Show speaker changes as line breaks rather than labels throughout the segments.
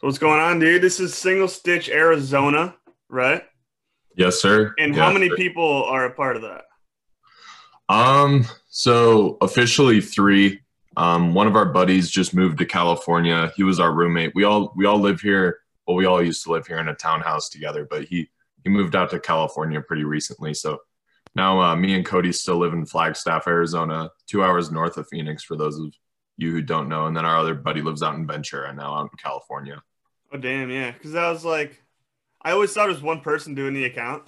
So what's going on, dude? This is Single Stitch, Arizona, right?
Yes, sir.
And
Yeah,
how many
sir.
people are a part of that?
Um, so officially three. Um, one of our buddies just moved to California. He was our roommate. We all we all live here. Well, we all used to live here in a townhouse together, but he he moved out to California pretty recently. So now uh, me and Cody still live in Flagstaff, Arizona, two hours north of Phoenix. For those of you who don't know, and then our other buddy lives out in Ventura now out in California.
Oh damn, yeah. Because I was like, I always thought it was one person doing the account,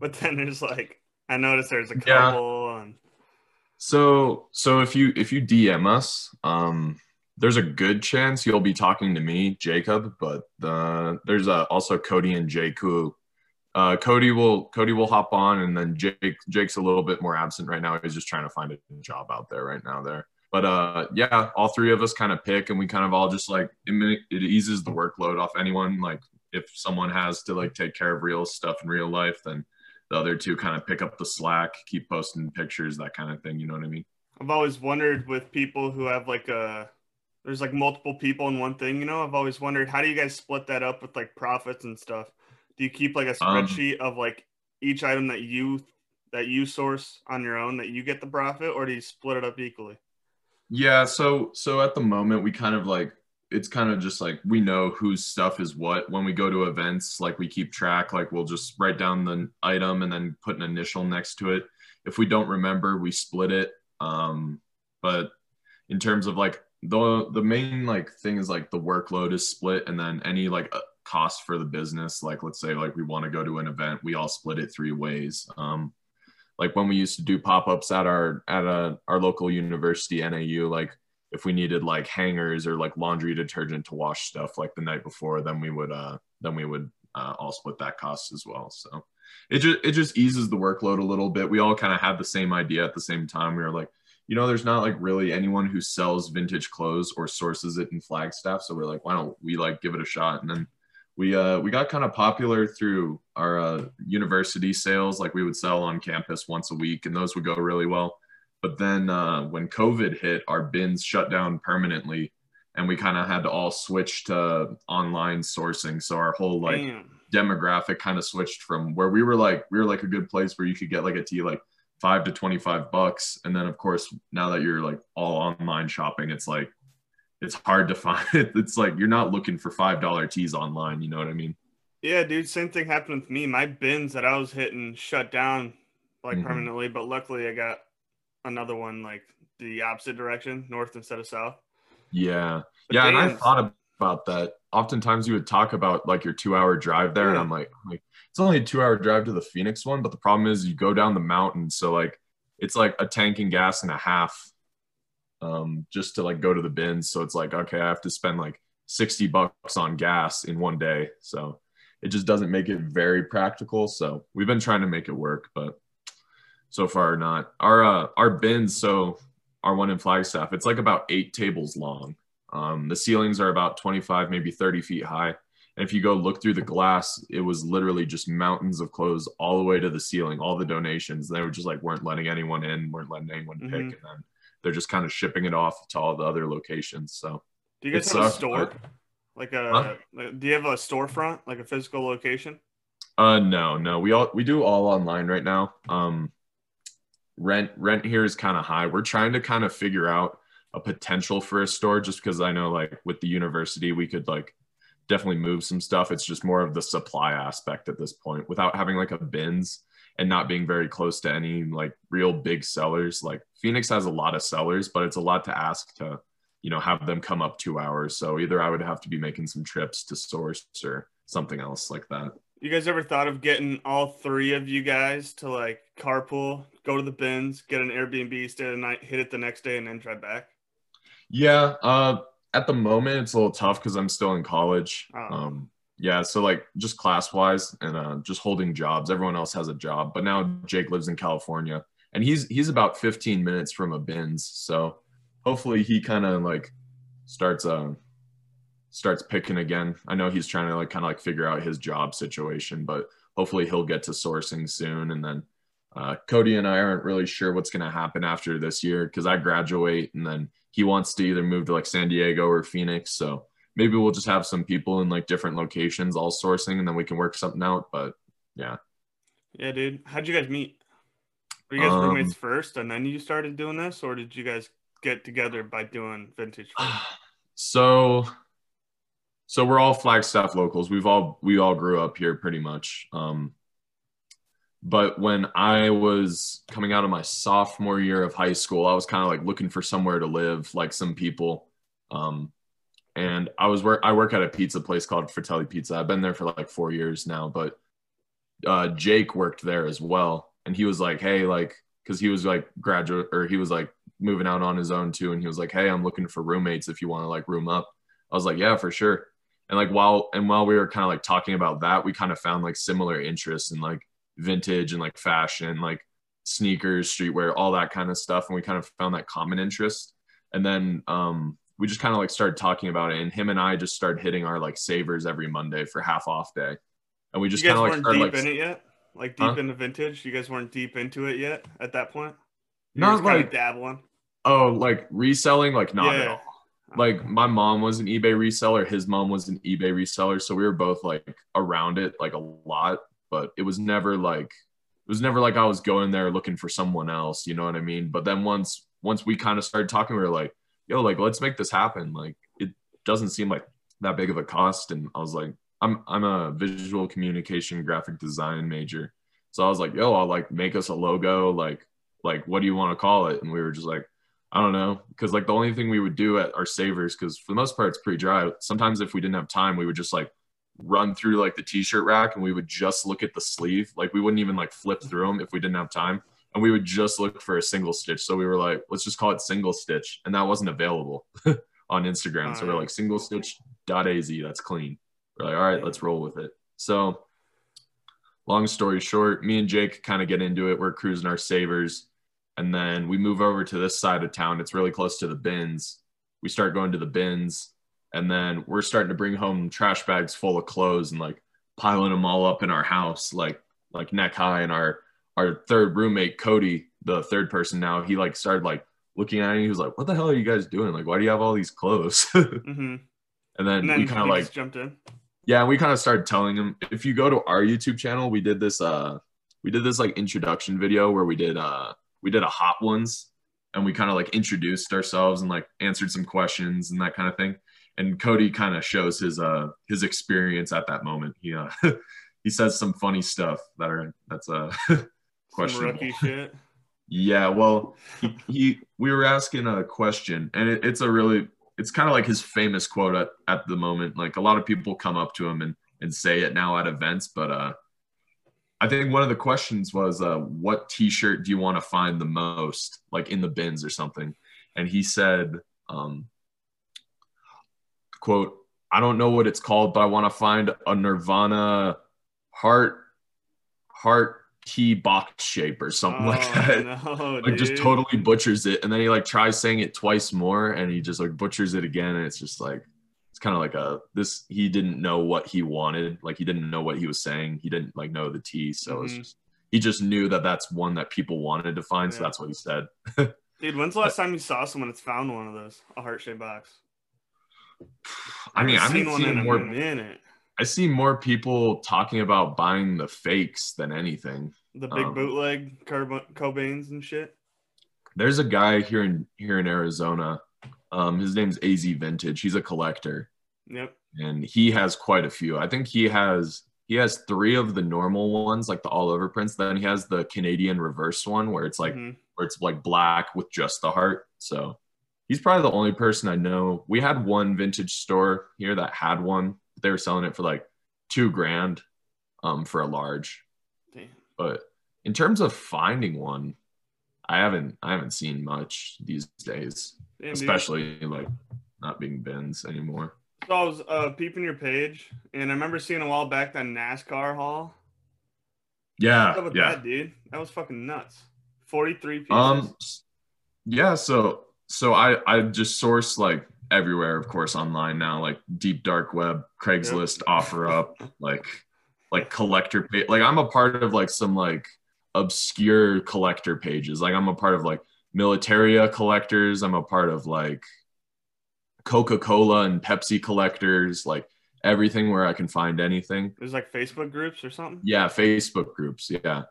but then there's like, I noticed there's a
Yeah.
couple, and
So so if you if you DM us, um, there's a good chance you'll be talking to me, Jacob, but uh, there's uh, also Cody and Jake who uh, Cody will Cody will hop on, and then Jake Jake's a little bit more absent right now. He's just trying to find a job out there right now there. But uh, yeah, all three of us kind of pick, and we kind of all just like it, it eases the workload off anyone. Like if someone has to like take care of real stuff in real life, then the other two kind of pick up the slack, keep posting pictures, that kind of thing. You know what I mean?
I've always wondered with people who have like a, there's like multiple people in one thing. You know, I've always wondered how do you guys split that up with like profits and stuff? Do you keep like a
Um,
spreadsheet of like each item that you that you source on your own that you get the profit, or do you split it up equally?
Yeah, so so at the moment we kind of like it's kind of just like we know whose stuff is what. When we go to events like we keep track like we'll just write down the item and then put an initial next to it. If we don't remember we split it um but in terms of like the the main like thing is like the workload is split and then any like uh, cost for the business like let's say like we want to go to an event we all split it three ways um like when we used to do pop-ups at our at a, our local university nau like if we needed like hangers or like laundry detergent to wash stuff like the night before then we would uh then we would uh, all split that cost as well. So it just it just eases the workload a little bit. We all kind of had the same idea at the same time. We were like you know there's not like really anyone who sells vintage clothes or sources it in flagstaff. So we're like why don't we like give it a shot? And then we uh we got kind of popular through our uh, university sales like we would sell on campus once a week and those would go really well. But then uh, when covid hit our bins shut down permanently and we kind of had to all switch to online sourcing. So our whole like
Damn.
demographic kind of switched from where we were like we were like a good place where you could get like a tea like five to 25 bucks. And then of course now that you're like all online shopping it's like it's hard to find it it's like you're not looking for five dollar teas online you know what i mean
Yeah, dude, same thing happened with me. My bins that I was hitting shut down like
Mhm.
permanently, but luckily I got another one like the opposite direction, north instead of south.
yeah
But
yeah and i thought about that oftentimes you would talk about like your two hour drive there and i'm like, I'm like it's only a two hour drive to the phoenix one but the problem is you go down the mountain so like it's like a tank and gas and a half um just to like go to the bins. So it's like okay i have to spend like 60 bucks on gas in one day. So it just doesn't make it very practical. So we've been trying to make it work but so far not. Our uh our bins so our one in flagstaff it's like about eight tables long. Um the ceilings are about 25 maybe 30 feet high. And if you go look through the glass it was literally just mountains of clothes all the way to the ceiling all the donations. They were just like weren't letting anyone in weren't letting anyone pick.
Mhm.
and then they're just kind of shipping it off to all the other locations so
Do you guys have a store?
but-
Like a
Huh?
like, do you have a storefront, like a physical location?
Uh no, no. We all we do all online right now. Um rent rent here is kind of high. We're trying to kind of figure out a potential for a store just because I know like with the university we could like definitely move some stuff. It's just more of the supply aspect at this point without having like a bins and not being very close to any like real big sellers. Like Phoenix has a lot of sellers, but it's a lot to ask to, you know, have them come up 2 hours. So either I would have to be making some trips to source or something else like that.
You guys ever thought of getting all three of you guys to like carpool, go to the bins, get an Airbnb, stay the night, hit it the next day, and then drive back?
Yeah, uh, at the moment it's a little tough because I'm still in college.
Oh.
Um, yeah, so like just class wise and uh, just holding jobs. Everyone else has a job, but now Jake lives in California, and he's he's about 15 minutes from a bins. So hopefully he kind of like starts uh starts picking again. I know he's trying to like kind of like figure out his job situation, but hopefully he'll get to sourcing soon, and then uh, Cody and I aren't really sure what's going to happen after this year because I graduate and then he wants to either move to like San Diego or Phoenix. So maybe we'll just have some people in like different locations all sourcing and then we can work something out. But yeah.
Yeah, dude. How'd you guys meet? Were you guys
Um,
roommates first and then you started doing this, or did you guys get together by doing vintage?
so so we're all flagstaff locals we've all we all grew up here pretty much um but when i was coming out of my sophomore year of high school i was kind of like looking for somewhere to live like some people um and i was work i work at a pizza place called fratelli pizza. I've been there for like four years now but uh jake worked there as well. And he was like hey like because he was like graduate or he was like moving out on his own too. And he was like hey i'm looking for roommates if you want to like room up. I was like yeah for sure. And like while and while we were kind of like talking about that we kind of found like similar interests in like vintage and like fashion like sneakers streetwear all that kind of stuff. And we kind of found that common interest. And then um we just kind of like started talking about it and him and i just started hitting our like savers every monday for half off day and we just kind of like started
deep
like
in it yet? Like deep
Huh?
into vintage? You guys weren't deep into it yet at that point? You
Not like-
dabbling.
oh like reselling like not at all like my mom was an ebay reseller his mom was an ebay reseller so we were both like around it like a lot but it was never like it was never like i was going there looking for someone else you know what i mean but then once once we kind of started talking we were like yo like let's make this happen. Like it doesn't seem like that big of a cost. And i was like i'm i'm a visual communication graphic design major. So i was like yo i'll like make us a logo. Like like what do you want to call it? And we were just like I don't know, because like the only thing we would do at our savers, because for the most part it's pretty dry. Sometimes if we didn't have time, we would just like run through like the t-shirt rack and we would just look at the sleeve. Like we wouldn't even like flip through them if we didn't have time, and we would just look for a single stitch. So we were like, let's just call it single stitch, and that wasn't available on Instagram. So we're like single stitch dot az. That's clean. We're like, all right, let's roll with it. So long story short, me and Jake kind of get into it. We're cruising our savers and then we move over to this side of town it's really close to the bins we start going to the bins and then we're starting to bring home trash bags full of clothes and like piling them all up in our house like like neck high in our our third roommate cody the third person now he like started like looking at it he was like what the hell are you guys doing like why do you have all these clothes
hmm
and then,
And then
we kind of like
jumped in.
yeah, and we kind of started telling him if you go to our YouTube channel, we did this uh we did this like introduction video where we did uh we did a hot ones and we kind of like introduced ourselves and like answered some questions and that kind of thing. And Cody kind of shows his uh his experience at that moment. He uh he says some funny stuff that are that's uh
Some
questionable.
rookie shit.
Yeah, well, he, he we were asking a question, and it, it's a really it's kind of like his famous quote at, at the moment. Like a lot of people come up to him and and say it now at events, but uh, I think one of the questions was, uh, "What T-shirt do you want to find the most, like in the bins or something?" And he said, um, "quote I don't know what it's called, but I want to find a Nirvana heart heart T box shape or something like
Oh,
that."
No,
like just totally butchers it and then he like tries saying it twice more and he just like butchers it again and it's just like it's kind of like a this he didn't know what he wanted like he didn't know what he was saying he didn't like know the t so it's
Mhm.
just he just knew that that's one that people wanted to find so that's what he said
Dude, when's the last time you saw someone that's found one of those? A heart shaped box.
i mean
haven't
i've
seen
been
one in
seeing
a
more
minute.
I see more people talking about buying the fakes than anything
The big
Um,
bootleg Cobains and shit.
there's a guy here in here in arizona um his name's az vintage he's a collector
Yep.
and he has quite a few. I think he has he has three of the normal ones, like the all over prints. Then he has the Canadian reverse one where it's like
Mhm.
where it's like black with just the heart. So he's probably the only person I know. We had one vintage store here that had one. They were selling it for like two grand um, for a large.
Damn.
But in terms of finding one, I haven't I haven't seen much these days,
Damn, dude.
especially like not being bins anymore.
So I was uh, peeping your page, and I remember seeing a while back that NASCAR haul.
Yeah, yeah.
that, dude? That was fucking nuts. Forty-three pieces.
Um, yeah. So so I I just source like everywhere, of course, online now, like deep dark web, Craigslist, offer up, like like collector page. Like I'm a part of like some like obscure collector pages. Like I'm a part of like Militaria collectors. I'm a part of like Coca-Cola and Pepsi collectors, like everything where I can find anything.
There's like Facebook groups or something.
Yeah, Facebook groups. Yeah.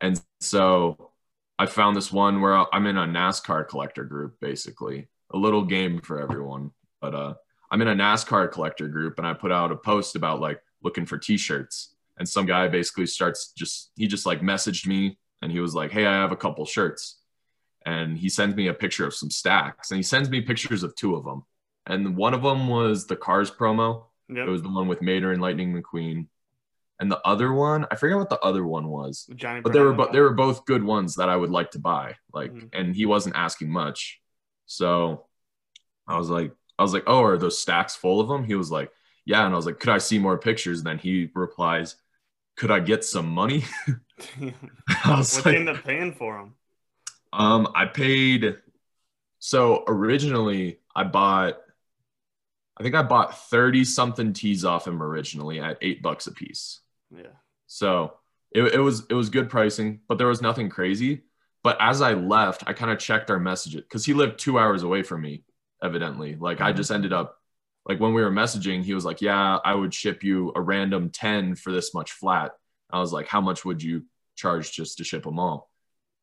And so I found this one where I'm in a NASCAR collector group, basically a little game for everyone. But uh, I'm in a NASCAR collector group and I put out a post about like looking for t-shirts. And some guy basically starts just, he just like messaged me and he was like, Hey, I have a couple shirts. And he sends me a picture of some stacks and he sends me pictures of two of them. And one of them was the Cars promo Yep. It was the one with Mater and Lightning McQueen. And the other one, I forget what the other one was. Johnny but they were but they were both good ones that I would like to buy. Like, mm-hmm. and he wasn't asking much. So I was like, I was like, oh, are those stacks full of them? He was like, yeah. And I was like, could I see more pictures? And then he replies, could I get some money?
I was what like, end up paying for them?
Um, I paid. So originally, I bought I think I bought 30 something tees off him originally at eight bucks a piece.
Yeah.
So it, it was it was good pricing, but there was nothing crazy. But as I left, I kind of checked our messages because he lived two hours away from me, evidently. Like mm-hmm. I just ended up like when we were messaging, he was like, Yeah, I would ship you a random 10 for this much flat. I was like, How much would you charge just to ship them all?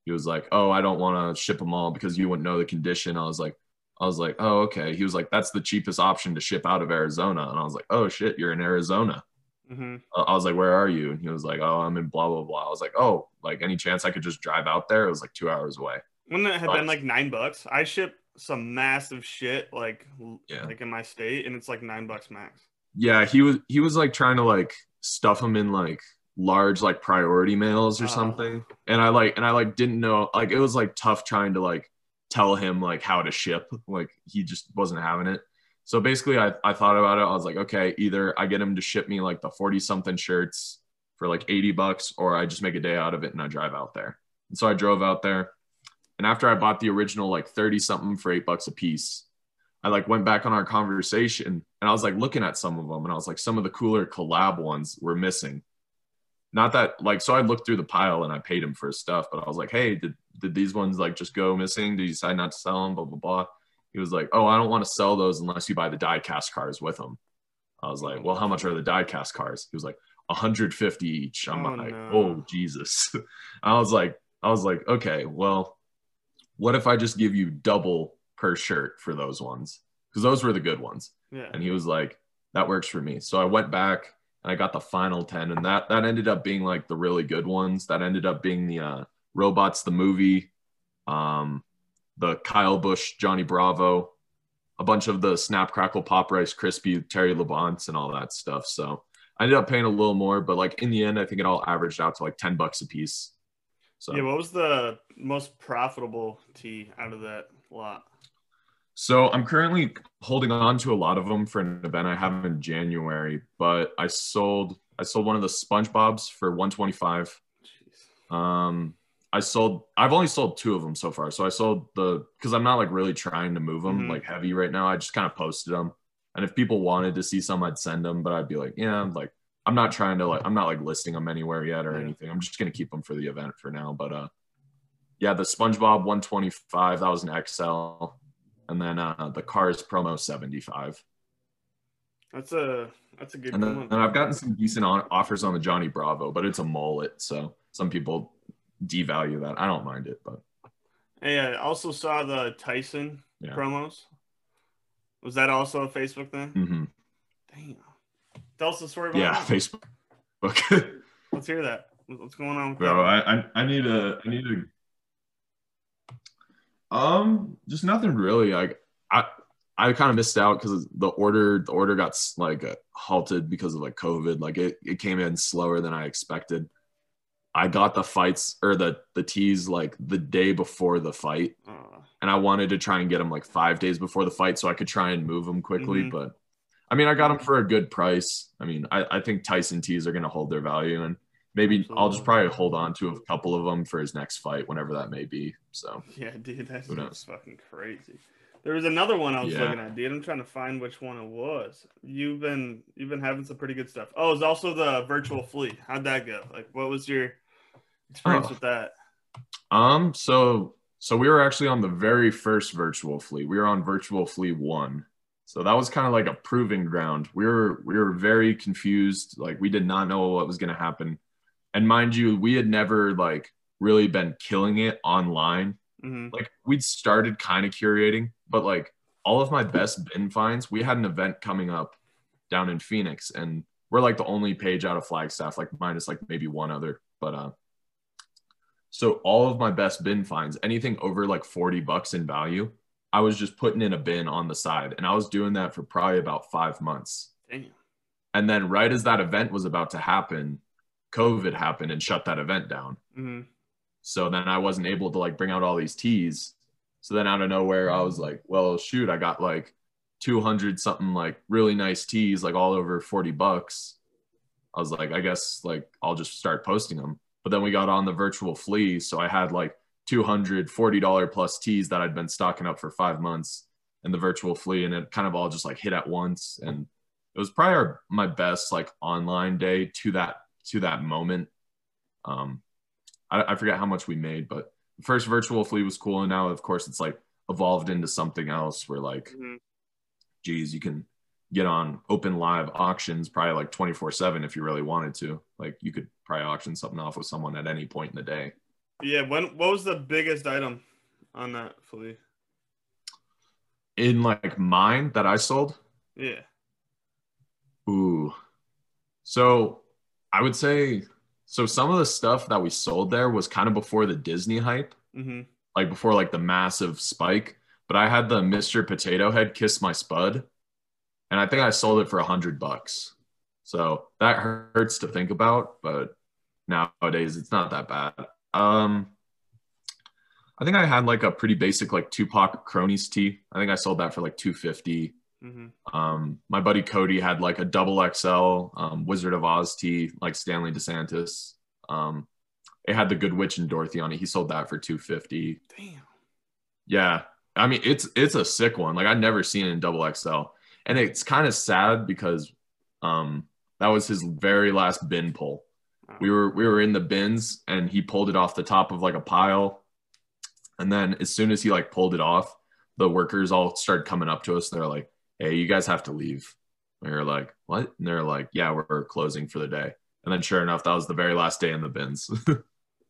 He was like, Oh, I don't want to ship them all because you wouldn't know the condition. I was like, I was like, oh, okay. He was like, that's the cheapest option to ship out of Arizona. And I was like, oh, shit, you're in Arizona. Mm-hmm. I was like, where are you? And he was like, oh, I'm in blah, blah, blah. I was like, oh, like any chance I could just drive out there? It was like two hours away.
Wouldn't it have been like nine bucks? I ship some massive shit like yeah. like in my state and it's like nine bucks max.
Yeah, he was he was like trying to like stuff them in like large like priority mails or uh, something. And I like and I like didn't know like it was like tough trying to like tell him like how to ship. Like he just wasn't having it. So basically, I, I thought about it. I was like, okay, either I get him to ship me like the 40 something shirts for like 80 bucks, or I just make a day out of it and I drive out there. And so I drove out there. And after I bought the original like 30 something for eight bucks a piece, I like went back on our conversation and I was like looking at some of them and I was like, some of the cooler collab ones were missing. Not that like, so I looked through the pile and I paid him for his stuff, but I was like, hey, did, did these ones like just go missing? Did you decide not to sell them? Blah blah blah. He was like, oh, I don't want to sell those unless you buy the die cast cars with them. I was like, well, how much are the die cast cars? He was like, 150 each. I'm oh, like, no. oh Jesus. I was like, I was like, okay, well, what if I just give you double per shirt for those ones? Because those were the good ones.
Yeah.
And he was like, that works for me. So I went back and I got the final 10, and that that ended up being like the really good ones. That ended up being the uh Robots the movie, um, the Kyle Busch, Johnny Bravo, a bunch of the Snap Crackle Pop Rice Krispie, Terry Labonte, and all that stuff. So I ended up paying a little more, but like in the end, I think it all averaged out to like ten bucks a piece.
So yeah, what was the most profitable tee out of that lot?
So I'm currently holding on to a lot of them for an event I have in January, but I sold I sold one of the SpongeBob's for 125. Jeez. Um, I sold. I've only sold two of them so far. So I sold the because I'm not like really trying to move them mm-hmm. like heavy right now. I just kind of posted them, and if people wanted to see some, I'd send them. But I'd be like, yeah, I'm like I'm not trying to like I'm not like listing them anywhere yet or anything. I'm just gonna keep them for the event for now. But uh, yeah, the SpongeBob 125 that was an XL, and then uh the Cars promo 75.
That's a that's a good
and, then, and I've gotten some decent on, offers on the Johnny Bravo, but it's a mullet, so some people devalue that. I don't mind it, but
hey, I also saw the Tyson yeah. promos. Was that also a Facebook thing?
Mm-hmm.
Damn. Tell us the story about
yeah,
that.
Facebook.
Let's hear that. What's going on?
Bro, I, I I need a I need a um just nothing really. Like I I kind of missed out because the order the order got like halted because of like COVID. Like it, it came in slower than I expected. I got the fights or the the teas like the day before the fight, uh, and I wanted to try and get them like five days before the fight so I could try and move them quickly. Mm-hmm. But I mean, I got them for a good price. I mean, I, I think Tyson T's are going to hold their value, and maybe Absolutely. I'll just probably hold on to a couple of them for his next fight, whenever that may be. So
yeah, dude, that's just fucking crazy. There was another one I was yeah. looking at, dude. I'm trying to find which one it was. You've been you've been having some pretty good stuff. Oh, it's also the virtual flea. How'd that go? Like, what was your experience oh. with that?
Um, so so we were actually on the very first virtual flea. We were on virtual flea one. So that was kind of like a proving ground. We were we were very confused. Like we did not know what was going to happen. And mind you, we had never like really been killing it online.
Mm-hmm.
Like we'd started kind of curating, but like all of my best bin finds, we had an event coming up down in Phoenix and we're like the only page out of Flagstaff, like minus like maybe one other. But uh so all of my best bin finds, anything over like 40 bucks in value, I was just putting in a bin on the side. And I was doing that for probably about five months.
Damn.
And then right as that event was about to happen, COVID happened and shut that event down.
Mm-hmm.
So then I wasn't able to like bring out all these teas. So then out of nowhere, I was like, well, shoot, I got like 200 something like really nice teas, like all over 40 bucks. I was like, I guess like I'll just start posting them. But then we got on the virtual flea. So I had like 240 dollars plus teas that I'd been stocking up for five months in the virtual flea, and it kind of all just like hit at once. And it was probably our, my best like online day to that to that moment. Um, I, I forget how much we made, but the first virtual flea was cool, and now of course it's like evolved into something else where like,
Mm-hmm.
geez, you can get on open live auctions probably like 24 7 if you really wanted to like you could probably auction something off with someone at any point in the day
Yeah. When what was the biggest item on that flea?
in like mine that I sold.
Yeah.
Ooh. So I would say so some of the stuff that we sold there was kind of before the Disney hype,
Mm-hmm.
like before like the massive spike. But I had the Mr. Potato Head Kiss My Spud, and I think I sold it for a hundred bucks. So that hurts to think about, but nowadays it's not that bad. Um I think I had like a pretty basic like Tupac Cronies tee. I think I sold that for like 250.
Mm-hmm.
Um, my buddy Cody had like a double XL um, Wizard of Oz tee, like Stanley DeSantis. Um, it had the Good Witch and Dorothy on it. He sold that for 250.
Damn.
Yeah. I mean, it's it's a sick one. Like I've never seen it in double XL. And it's kind of sad because um that was his very last bin pull. We were we were in the bins and he pulled it off the top of like a pile. And then as soon as he like pulled it off, the workers all started coming up to us. They're like, Hey, you guys have to leave. We were like, What? And they're like, Yeah, we're closing for the day. And then sure enough, that was the very last day in the bins.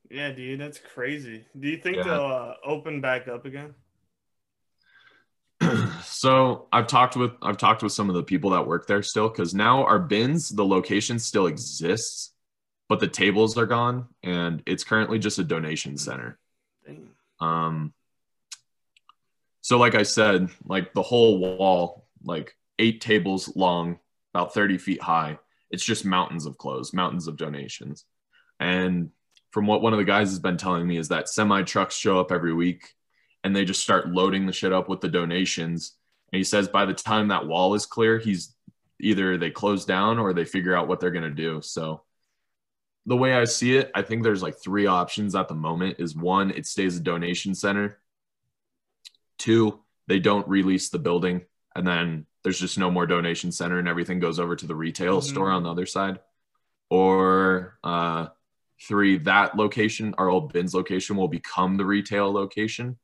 Yeah, dude, that's crazy. Do you think
Yeah.
they'll uh, open back up again?
So I've talked with I've talked with some of the people that work there still because now our bins, the location still exists, but the tables are gone and it's currently just a donation center.
Damn.
Um so like I said, like the whole wall, like eight tables long, about 30 feet high, it's just mountains of clothes, mountains of donations. And from what one of the guys has been telling me is that semi trucks show up every week and they just start loading the shit up with the donations. And he says by the time that wall is clear, he's either they close down or they figure out what they're going to do. So the way I see it, I think there's like three options at the moment is one, it stays a donation center. Two, they don't release the building and then there's just no more donation center and everything goes over to the retail
Mhm.
store on the other side. Or uh three, that location, our old bins location will become the retail location.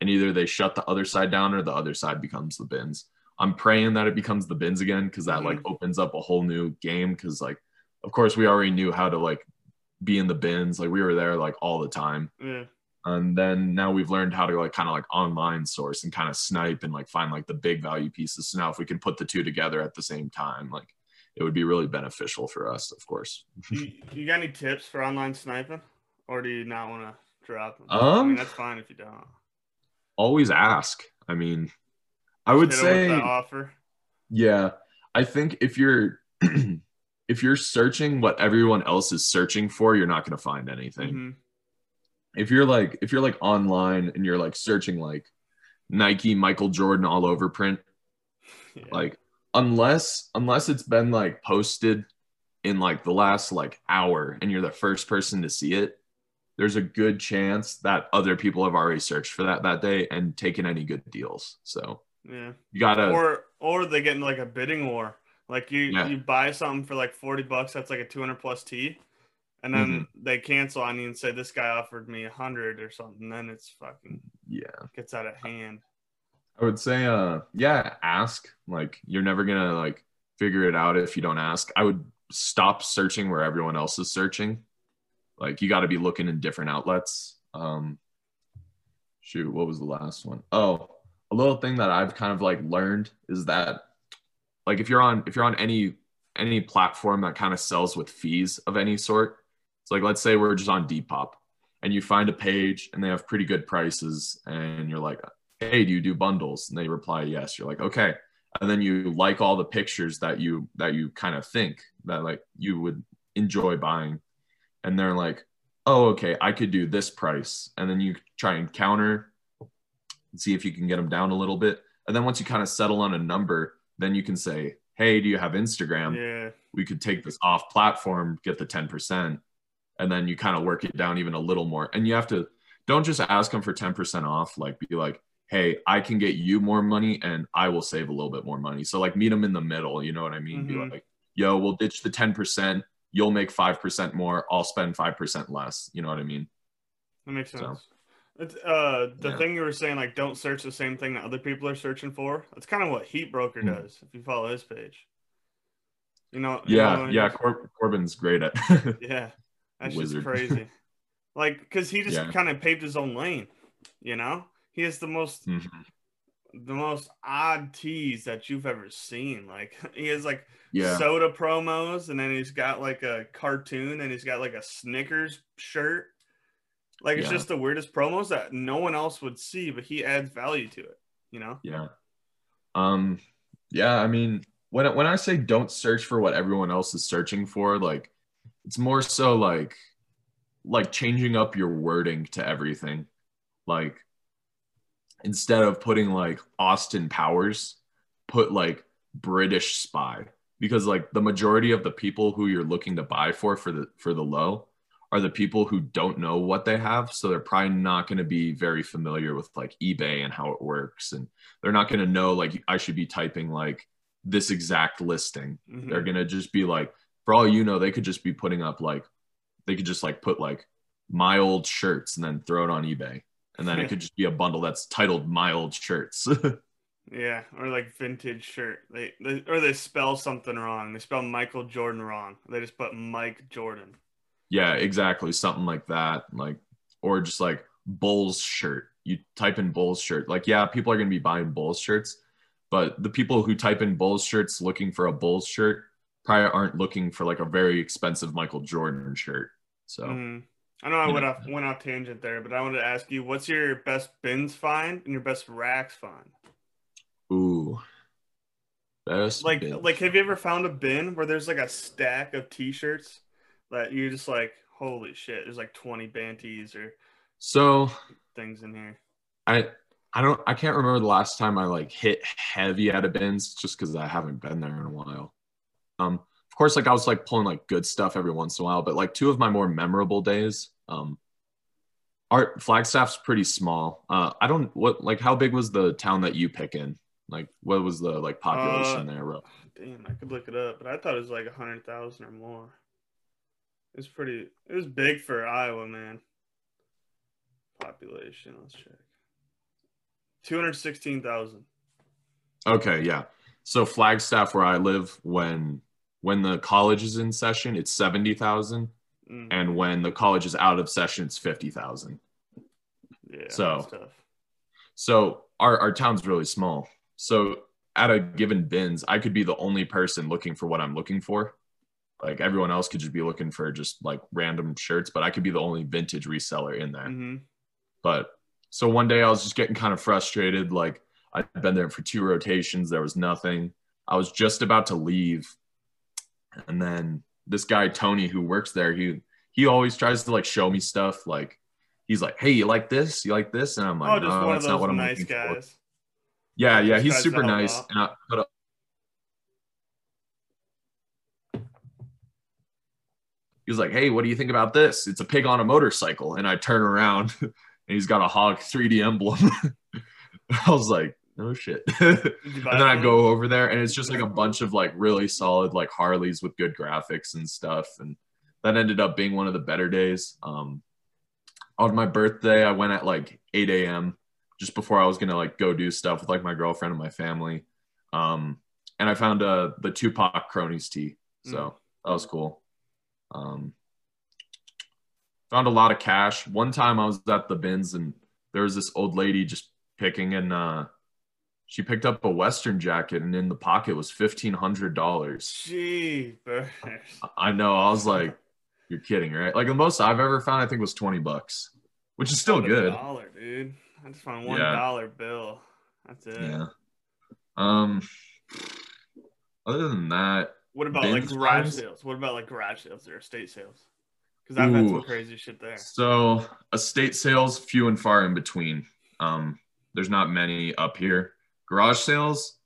And either they shut the other side down or the other side becomes the bins. I'm praying that it becomes the bins again because that like opens up a whole new game. Cause like, of course, we already knew how to like be in the bins. Like we were there like all the time.
Yeah.
And then now we've learned how to like kind of like online source and kind of snipe and like find like the big value pieces. So now if we can put the two together at the same time, like it would be really beneficial for us, of course.
you, you got any tips for online sniping, or do you not want to drop them? I
Um,
mean, that's fine if you don't.
Always ask. I mean, I would
Hit 'em with
say
offer.
Yeah, I think if you're if you're searching what everyone else is searching for, you're not going to find anything.
Mhm.
If you're like if you're like online and you're like searching like Nike Michael Jordan all over print,
Yeah.
like unless unless it's been like posted in like the last like hour and you're the first person to see it, there's a good chance that other people have already searched for that that day and taken any good deals. So,
yeah.
you got to
Or or they get in like a bidding war. Like you
Yeah.
you buy something for like forty bucks, that's like a two hundred plus T, and then
Mm-hmm.
they cancel on you and say this guy offered me a hundred or something. Then it's fucking
yeah.
gets out of hand.
I would say, uh, yeah, ask. Like, you're never gonna like figure it out if you don't ask. I would stop searching where everyone else is searching. Like, you got to be looking in different outlets. Um, shoot, what was the last one? Oh, a little thing that I've kind of like learned is that, like, if you're on if you're on any any platform that kind of sells with fees of any sort, so like let's say we're just on Depop and you find a page and they have pretty good prices and you're like, hey, do you do bundles? And they reply yes. You're like, okay. And then you like all the pictures that you that you kind of think that like you would enjoy buying. And they're like, oh, okay, I could do this price. And then you try and counter and see if you can get them down a little bit. And then once you kind of settle on a number, then you can say, hey, do you have Instagram?
Yeah.
We could take this off platform, get the 10% and then you kind of work it down even a little more and you have to don't just ask them for 10% off like be like hey i can get you more money and i will save a little bit more money so like meet them in the middle you know what i mean mm-hmm. be like yo we'll ditch the 10% you'll make 5% more i'll spend 5% less you know what i mean
that makes sense so, uh, the yeah. thing you were saying like don't search the same thing that other people are searching for that's kind of what heat broker mm-hmm. does if you follow his page you know
yeah you know yeah Cor- corbin's great at
yeah that's Wizard. just crazy. like, because he just yeah. kind of paved his own lane. You know, he has the most mm-hmm. The most odd tees that you've ever seen. Like, he has like yeah. soda promos, and then he's got like a cartoon, and he's got like a Snickers shirt. Like, it's yeah. just the weirdest promos that no one else would see, but he adds value to it. You know?
Yeah. Um. Yeah. I mean, when when I say don't search for what everyone else is searching for, like it's more so like like changing up your wording to everything. Like instead of putting like Austin Powers, put like British spy because like the majority of the people who you're looking to buy for for the for the low are the people who don't know what they have so they're probably not going to be very familiar with like ebay and how it works and they're not going to know like i should be typing like this exact listing mm-hmm. they're going to just be like for all you know, they could just be putting up like they could just like put like my old shirts and then throw it on eBay. And then it could just be a bundle that's titled my old shirts.
yeah, or like vintage shirt. They, they or they spell something wrong. They spell Michael Jordan wrong. They just put Mike Jordan.
Yeah, exactly. Something like that. Like or just like Bulls shirt. You type in Bulls shirt. Like, yeah, people are gonna be buying Bulls shirts, but the people who type in Bulls shirts looking for a Bulls shirt probably aren't looking for like a very expensive Michael Jordan shirt. So mm.
I know I went off went off tangent there, but I wanted to ask you, what's your best bins find and your best racks find?
Ooh.
Best like bins. like have you ever found a bin where there's like a stack of t-shirts that you're just like, holy shit, there's like 20 banties or
so
things in here.
I I don't I can't remember the last time I like hit heavy out of bins just because I haven't been there in a while. Um, course, like I was like pulling like good stuff every once in a while, but like two of my more memorable days, um, art Flagstaff's pretty small. Uh, I don't what like how big was the town that you pick in? Like what was the like population uh, there? Bro?
Damn, I could look it up, but I thought it was like a hundred thousand or more. It's pretty. It was big for Iowa, man. Population. Let's check. Two hundred sixteen thousand.
Okay, yeah. So Flagstaff, where I live, when when the college is in session, it's 70,000. Mm. And when the college is out of session, it's 50,000.
Yeah.
So, so our, our town's really small. So at a given bins, I could be the only person looking for what I'm looking for. Like everyone else could just be looking for just like random shirts, but I could be the only vintage reseller in there. Mm-hmm. But so one day I was just getting kind of frustrated. Like I'd been there for two rotations, there was nothing. I was just about to leave and then this guy Tony who works there, he he always tries to like show me stuff. Like he's like, "Hey, you like this? You like this?" And I'm like, oh, "No, that's not what I'm nice looking guys. for." Yeah, yeah, he's super nice. And I, but, uh, he was like, "Hey, what do you think about this? It's a pig on a motorcycle." And I turn around, and he's got a hog 3D emblem. I was like, no shit. and then I go over there and it's just like a bunch of like really solid like Harleys with good graphics and stuff. And that ended up being one of the better days. Um, on my birthday, I went at like 8 a.m., just before I was gonna like go do stuff with like my girlfriend and my family. Um, and I found uh the Tupac Cronies tee, so mm. that was cool. Um, found a lot of cash. One time I was at the bins and there was this old lady just picking and uh she picked up a western jacket and in the pocket was fifteen hundred dollars.
Gee,
I know. I was like, "You're kidding, right?" Like the most I've ever found, I think, was twenty bucks, which is still good.
Dollar, dude. I just found one dollar yeah. bill. That's it.
Yeah. Um. Other than that,
what about like garage times? sales? What about like garage sales or estate sales? Because I've Ooh. had some crazy shit there.
So estate sales, few and far in between. Um, there's not many up here. Garage sales,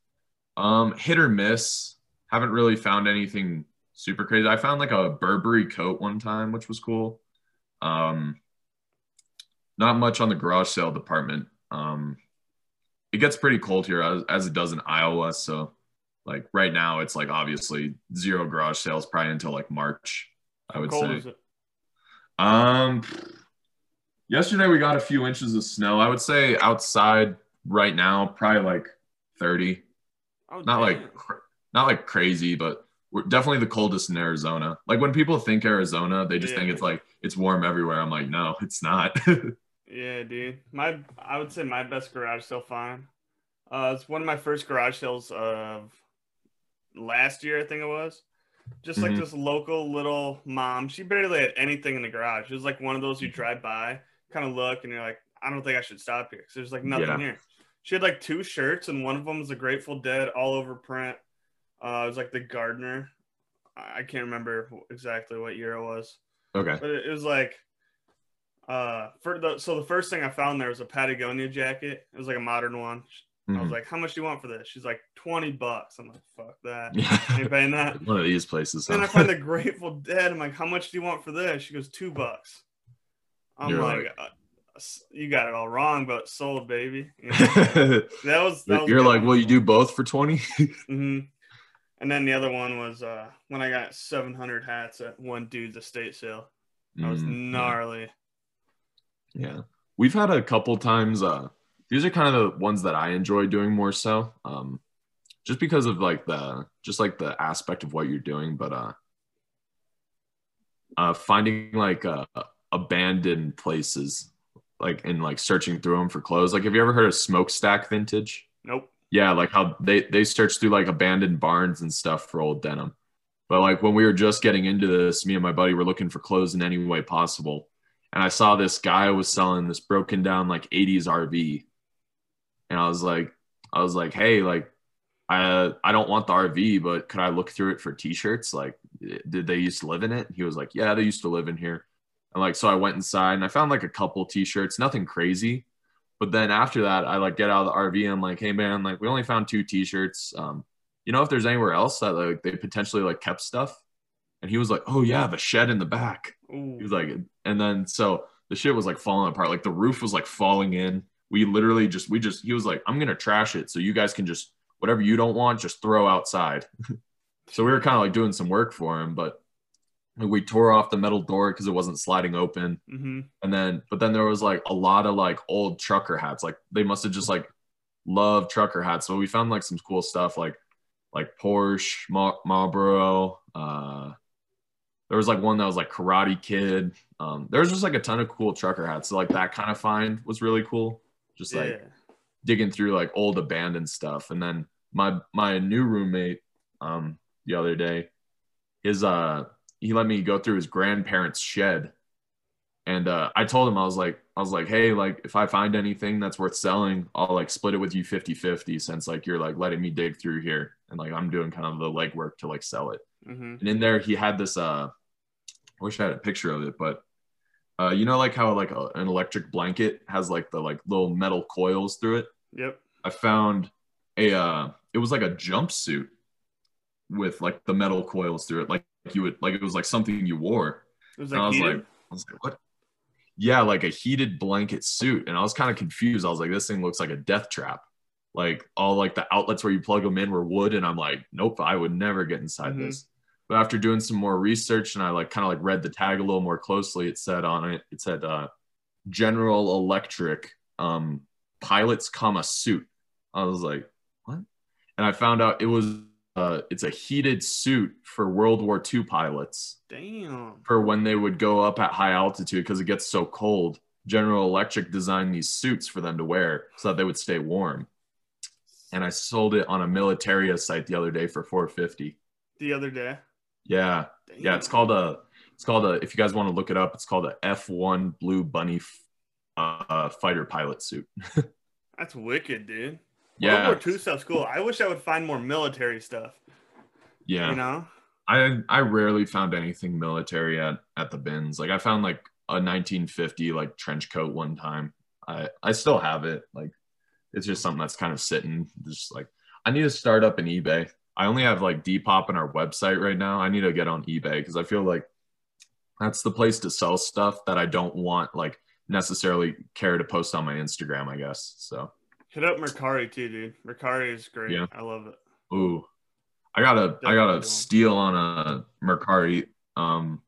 um, hit or miss. Haven't really found anything super crazy. I found like a Burberry coat one time, which was cool. Um, not much on the garage sale department. Um, it gets pretty cold here as, as it does in Iowa. So, like right now, it's like obviously zero garage sales probably until like March. I would say. Um, yesterday we got a few inches of snow. I would say outside right now, probably like 30. Oh, not damn. like not like crazy, but we're definitely the coldest in Arizona. Like when people think Arizona, they just yeah. think it's like it's warm everywhere. I'm like, no, it's not.
yeah, dude. My I would say my best garage sale find. Uh, it's one of my first garage sales of last year, I think it was. Just like mm-hmm. this local little mom. She barely had anything in the garage. It was like one of those you drive by, kind of look, and you're like, I don't think I should stop here because there's like nothing yeah. here. She had like two shirts, and one of them was a Grateful Dead all over print. Uh, it was like the Gardener. I can't remember exactly what year it was.
Okay.
But it, it was like, uh, for the so the first thing I found there was a Patagonia jacket. It was like a modern one. Mm-hmm. I was mm-hmm. like, "How much do you want for this?" She's like, 20 bucks." I'm like, "Fuck that! Yeah. Ain't paying that."
One of these places.
Huh? And I find the Grateful Dead. I'm like, "How much do you want for this?" She goes, two bucks." I'm You're like, like uh, you got it all wrong, but sold, baby. You know, that was. That
You're like, well, you do both for twenty.
mm-hmm. And then the other one was uh, when I got 700 hats at one dude's estate sale. That was mm, gnarly.
Yeah. yeah. we've had a couple times. Uh, these are kind of the ones that I enjoy doing more so, um, just because of like the just like the aspect of what you're doing, but uh, uh, finding like uh, abandoned places like and like searching through them for clothes. Like, have you ever heard of Smokestack Vintage?
Nope.
Yeah, like how they they search through like abandoned barns and stuff for old denim. But like when we were just getting into this, me and my buddy were looking for clothes in any way possible, and I saw this guy was selling this broken down like '80s RV, and I was like, I was like, hey, like. I I don't want the RV, but could I look through it for t-shirts? Like, eh, did they used to live in it? He was like, yeah, they used to live in here. And like, so I went inside and I found like a couple t-shirts, nothing crazy. But then after that, I like get out of the RV and I'm like, hey man, like we only found two t-shirts. Um, you know, if there's anywhere else that like they potentially like kept stuff. And he was like, oh yeah, the shed in the back. Ooh. He was like, and then so the shit was like falling apart. Like the roof was like falling in. We literally just, we just, he was like, I'm gonna trash it so you guys can just whatever you don't want, just throw outside. so we were kind of like doing some work for him, but we tore off the metal door because it wasn't sliding open.
Mm-hmm.
and then but then there was like a lot of like old trucker hats. Like they must have just like loved trucker hats. So we found like some cool stuff like like porsche Mar- marlboro uh there was like one that was like karate kid. Um there was just like a ton of cool trucker hats. So like that kind of find was really cool. Just like yeah. digging through like old abandoned stuff. And then my my new roommate um the other day his uh he let me go through his grandparents' shed. And uh, I told him, I was like, I was like, hey, like if I find anything that's worth selling, I'll like split it with you 50 50 since like you're like letting me dig through here. And like I'm doing kind of the legwork to like sell it.
Mm-hmm.
And in there, he had this, uh, I wish I had a picture of it, but uh, you know, like how like a, an electric blanket has like the like little metal coils through it.
Yep.
I found a, uh, it was like a jumpsuit with like the metal coils through it. Like you would like it was like something you wore.
It was like, I was
like, I was like, what? Yeah, like a heated blanket suit. And I was kind of confused. I was like, this thing looks like a death trap. Like all like the outlets where you plug them in were wood. And I'm like, nope, I would never get inside mm-hmm. this. But after doing some more research and I like kind of like read the tag a little more closely, it said on it, it said uh General Electric um pilots, comma suit. I was like, what? And I found out it was uh, it's a heated suit for World War II pilots.
Damn.
For when they would go up at high altitude because it gets so cold. General Electric designed these suits for them to wear so that they would stay warm. And I sold it on a militaria site the other day for 450.
The other day.
Yeah. Damn. Yeah, it's called a it's called a if you guys want to look it up, it's called a F1 Blue Bunny uh, fighter pilot suit.
That's wicked, dude.
Yeah.
World War II stuff's cool. I wish I would find more military stuff.
Yeah.
You know?
I I rarely found anything military at, at the bins. Like I found like a 1950 like trench coat one time. I I still have it. Like it's just something that's kind of sitting. Just like I need to start up an eBay. I only have like Depop in our website right now. I need to get on eBay because I feel like that's the place to sell stuff that I don't want like necessarily care to post on my Instagram. I guess so.
Hit up Mercari too, dude. Mercari is great.
Yeah.
I love it.
Ooh, I got a I got a steal on a Mercari. Um,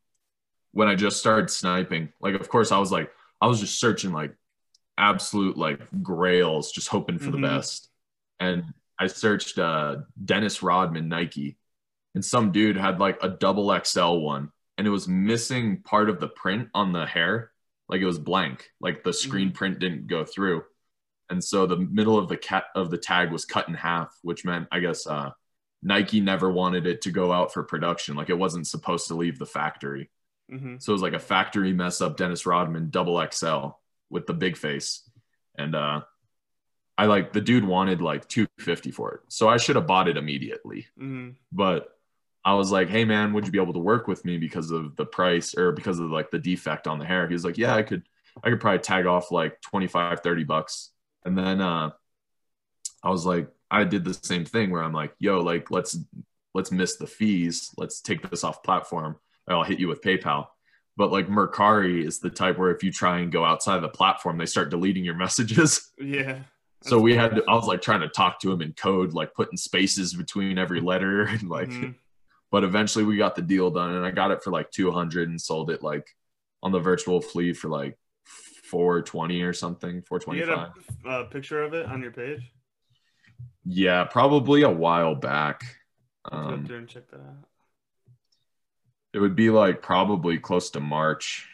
when I just started sniping, like of course I was like I was just searching like absolute like grails, just hoping for mm-hmm. the best. And I searched uh Dennis Rodman Nike, and some dude had like a double XL one, and it was missing part of the print on the hair, like it was blank, like the screen mm-hmm. print didn't go through and so the middle of the cat of the tag was cut in half, which meant I guess uh, Nike never wanted it to go out for production. Like it wasn't supposed to leave the factory. Mm-hmm. So it was like a factory mess up. Dennis Rodman double XL with the big face, and uh, I like the dude wanted like two fifty for it, so I should have bought it immediately.
Mm-hmm.
But I was like, "Hey man, would you be able to work with me because of the price or because of like the defect on the hair?" He was like, "Yeah, I could." I could probably tag off like 25, 30 bucks and then uh, I was like, I did the same thing where I'm like, yo, like let's let's miss the fees. Let's take this off platform. I'll hit you with PayPal. But like Mercari is the type where if you try and go outside the platform, they start deleting your messages.
Yeah.
So we had to, I was like trying to talk to him in code, like putting spaces between every letter and like mm-hmm. but eventually we got the deal done and I got it for like 200 and sold it like on the virtual flea for like 420 or something, 425.
You had a picture of it on your page?
Yeah, probably a while back. Um,
and check that out.
It would be like probably close to March.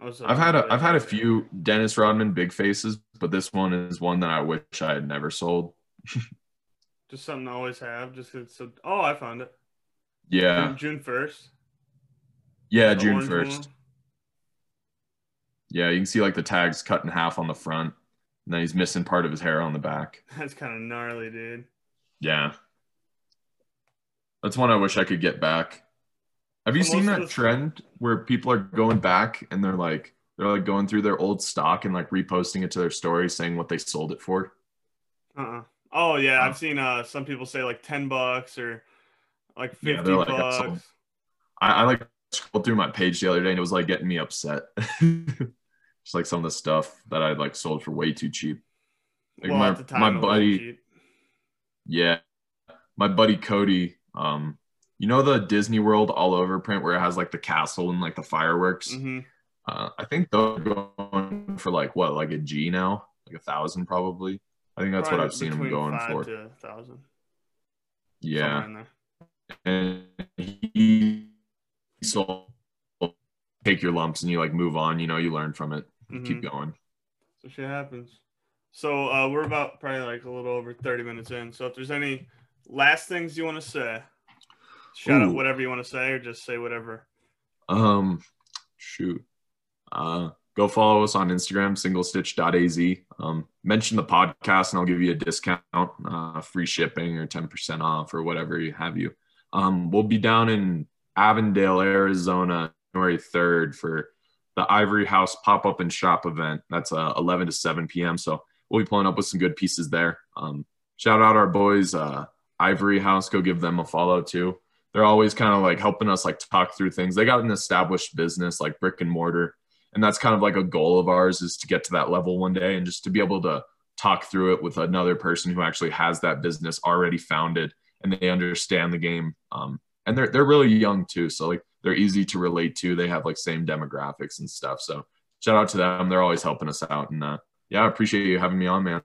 Oh, I've had a I've had a few Dennis Rodman big faces, but this one is one that I wish I had never sold.
just something I always have. Just so. Oh, I found it.
Yeah.
June first.
Yeah, the June first. Yeah, you can see like the tags cut in half on the front, and then he's missing part of his hair on the back.
That's kind of gnarly, dude.
Yeah. That's one I wish I could get back. Have you seen that trend where people are going back and they're like they're like going through their old stock and like reposting it to their story saying what they sold it for?
Uh-uh. Oh yeah, I've seen uh some people say like 10 bucks or like 50 yeah, like, bucks.
I, I like scrolled through my page the other day and it was like getting me upset. Just like some of the stuff that I like sold for way too cheap. Like well, my my buddy, yeah, my buddy Cody. Um, you know the Disney World all over print where it has like the castle and like the fireworks.
Mm-hmm.
Uh, I think they're going for like what, like a G now, like a thousand probably. I think that's probably what I've seen them going for.
To thousand.
Yeah. And he sold take your lumps and you like move on. You know, you learn from it, mm-hmm. keep going.
So shit happens. So uh, we're about probably like a little over 30 minutes in. So if there's any last things you want to say, shout Ooh. out whatever you want to say, or just say whatever.
Um, shoot. Uh, go follow us on Instagram, singlestitch.az. Um, mention the podcast and I'll give you a discount, uh, free shipping or 10% off or whatever you have you. Um, we'll be down in Avondale, Arizona January 3rd for the Ivory House pop up and shop event. That's uh, 11 to 7 p.m. So we'll be pulling up with some good pieces there. Um, shout out our boys, uh, Ivory House. Go give them a follow too. They're always kind of like helping us like talk through things. They got an established business like brick and mortar. And that's kind of like a goal of ours is to get to that level one day and just to be able to talk through it with another person who actually has that business already founded and they understand the game. Um, and they're, they're really young too. So like they're easy to relate to. They have like same demographics and stuff. So shout out to them. They're always helping us out. And uh, Yeah, I appreciate you having me on, man.